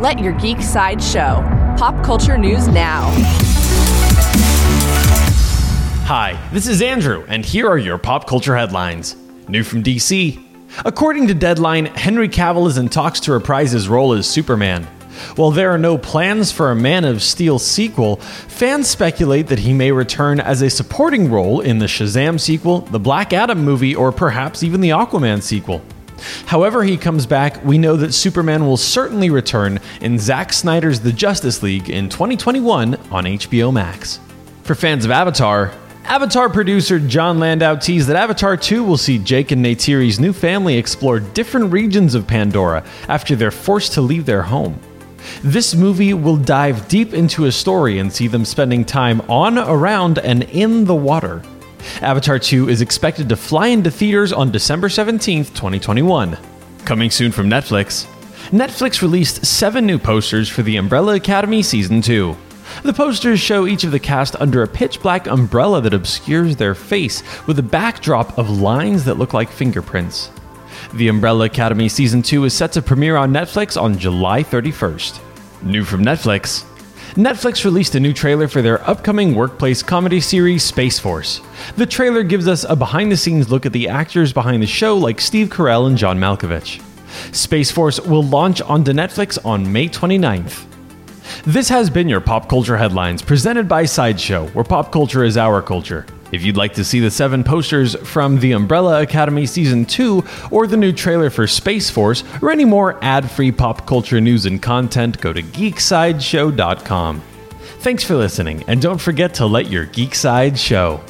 Let your geek side show. Pop culture news now. Hi, this is Andrew, and here are your pop culture headlines. New from DC. According to Deadline, Henry Cavill is in talks to reprise his role as Superman. While there are no plans for a Man of Steel sequel, fans speculate that he may return as a supporting role in the Shazam sequel, the Black Adam movie, or perhaps even the Aquaman sequel. However, he comes back, we know that Superman will certainly return in Zack Snyder's The Justice League in 2021 on HBO Max. For fans of Avatar, Avatar producer Jon Landau teased that Avatar 2 will see Jake and Neytiri's new family explore different regions of Pandora after they're forced to leave their home. This movie will dive deep into a story and see them spending time on, around, and in the water. Avatar 2 is expected to fly into theaters on December 17th, 2021. Coming soon from Netflix. Netflix released seven new posters for The Umbrella Academy Season 2. The posters show each of the cast under a pitch black umbrella that obscures their face with a backdrop of lines that look like fingerprints. The Umbrella Academy Season 2 is set to premiere on Netflix on July 31st. New from Netflix Netflix released a new trailer for their upcoming workplace comedy series, Space Force. The trailer gives us a behind the scenes look at the actors behind the show, like Steve Carell and John Malkovich. Space Force will launch onto Netflix on May 29th. This has been your Pop Culture Headlines, presented by Sideshow, where pop culture is our culture. If you'd like to see the seven posters from The Umbrella Academy Season 2, or the new trailer for Space Force, or any more ad free pop culture news and content, go to geeksideshow.com. Thanks for listening, and don't forget to let your geek side show.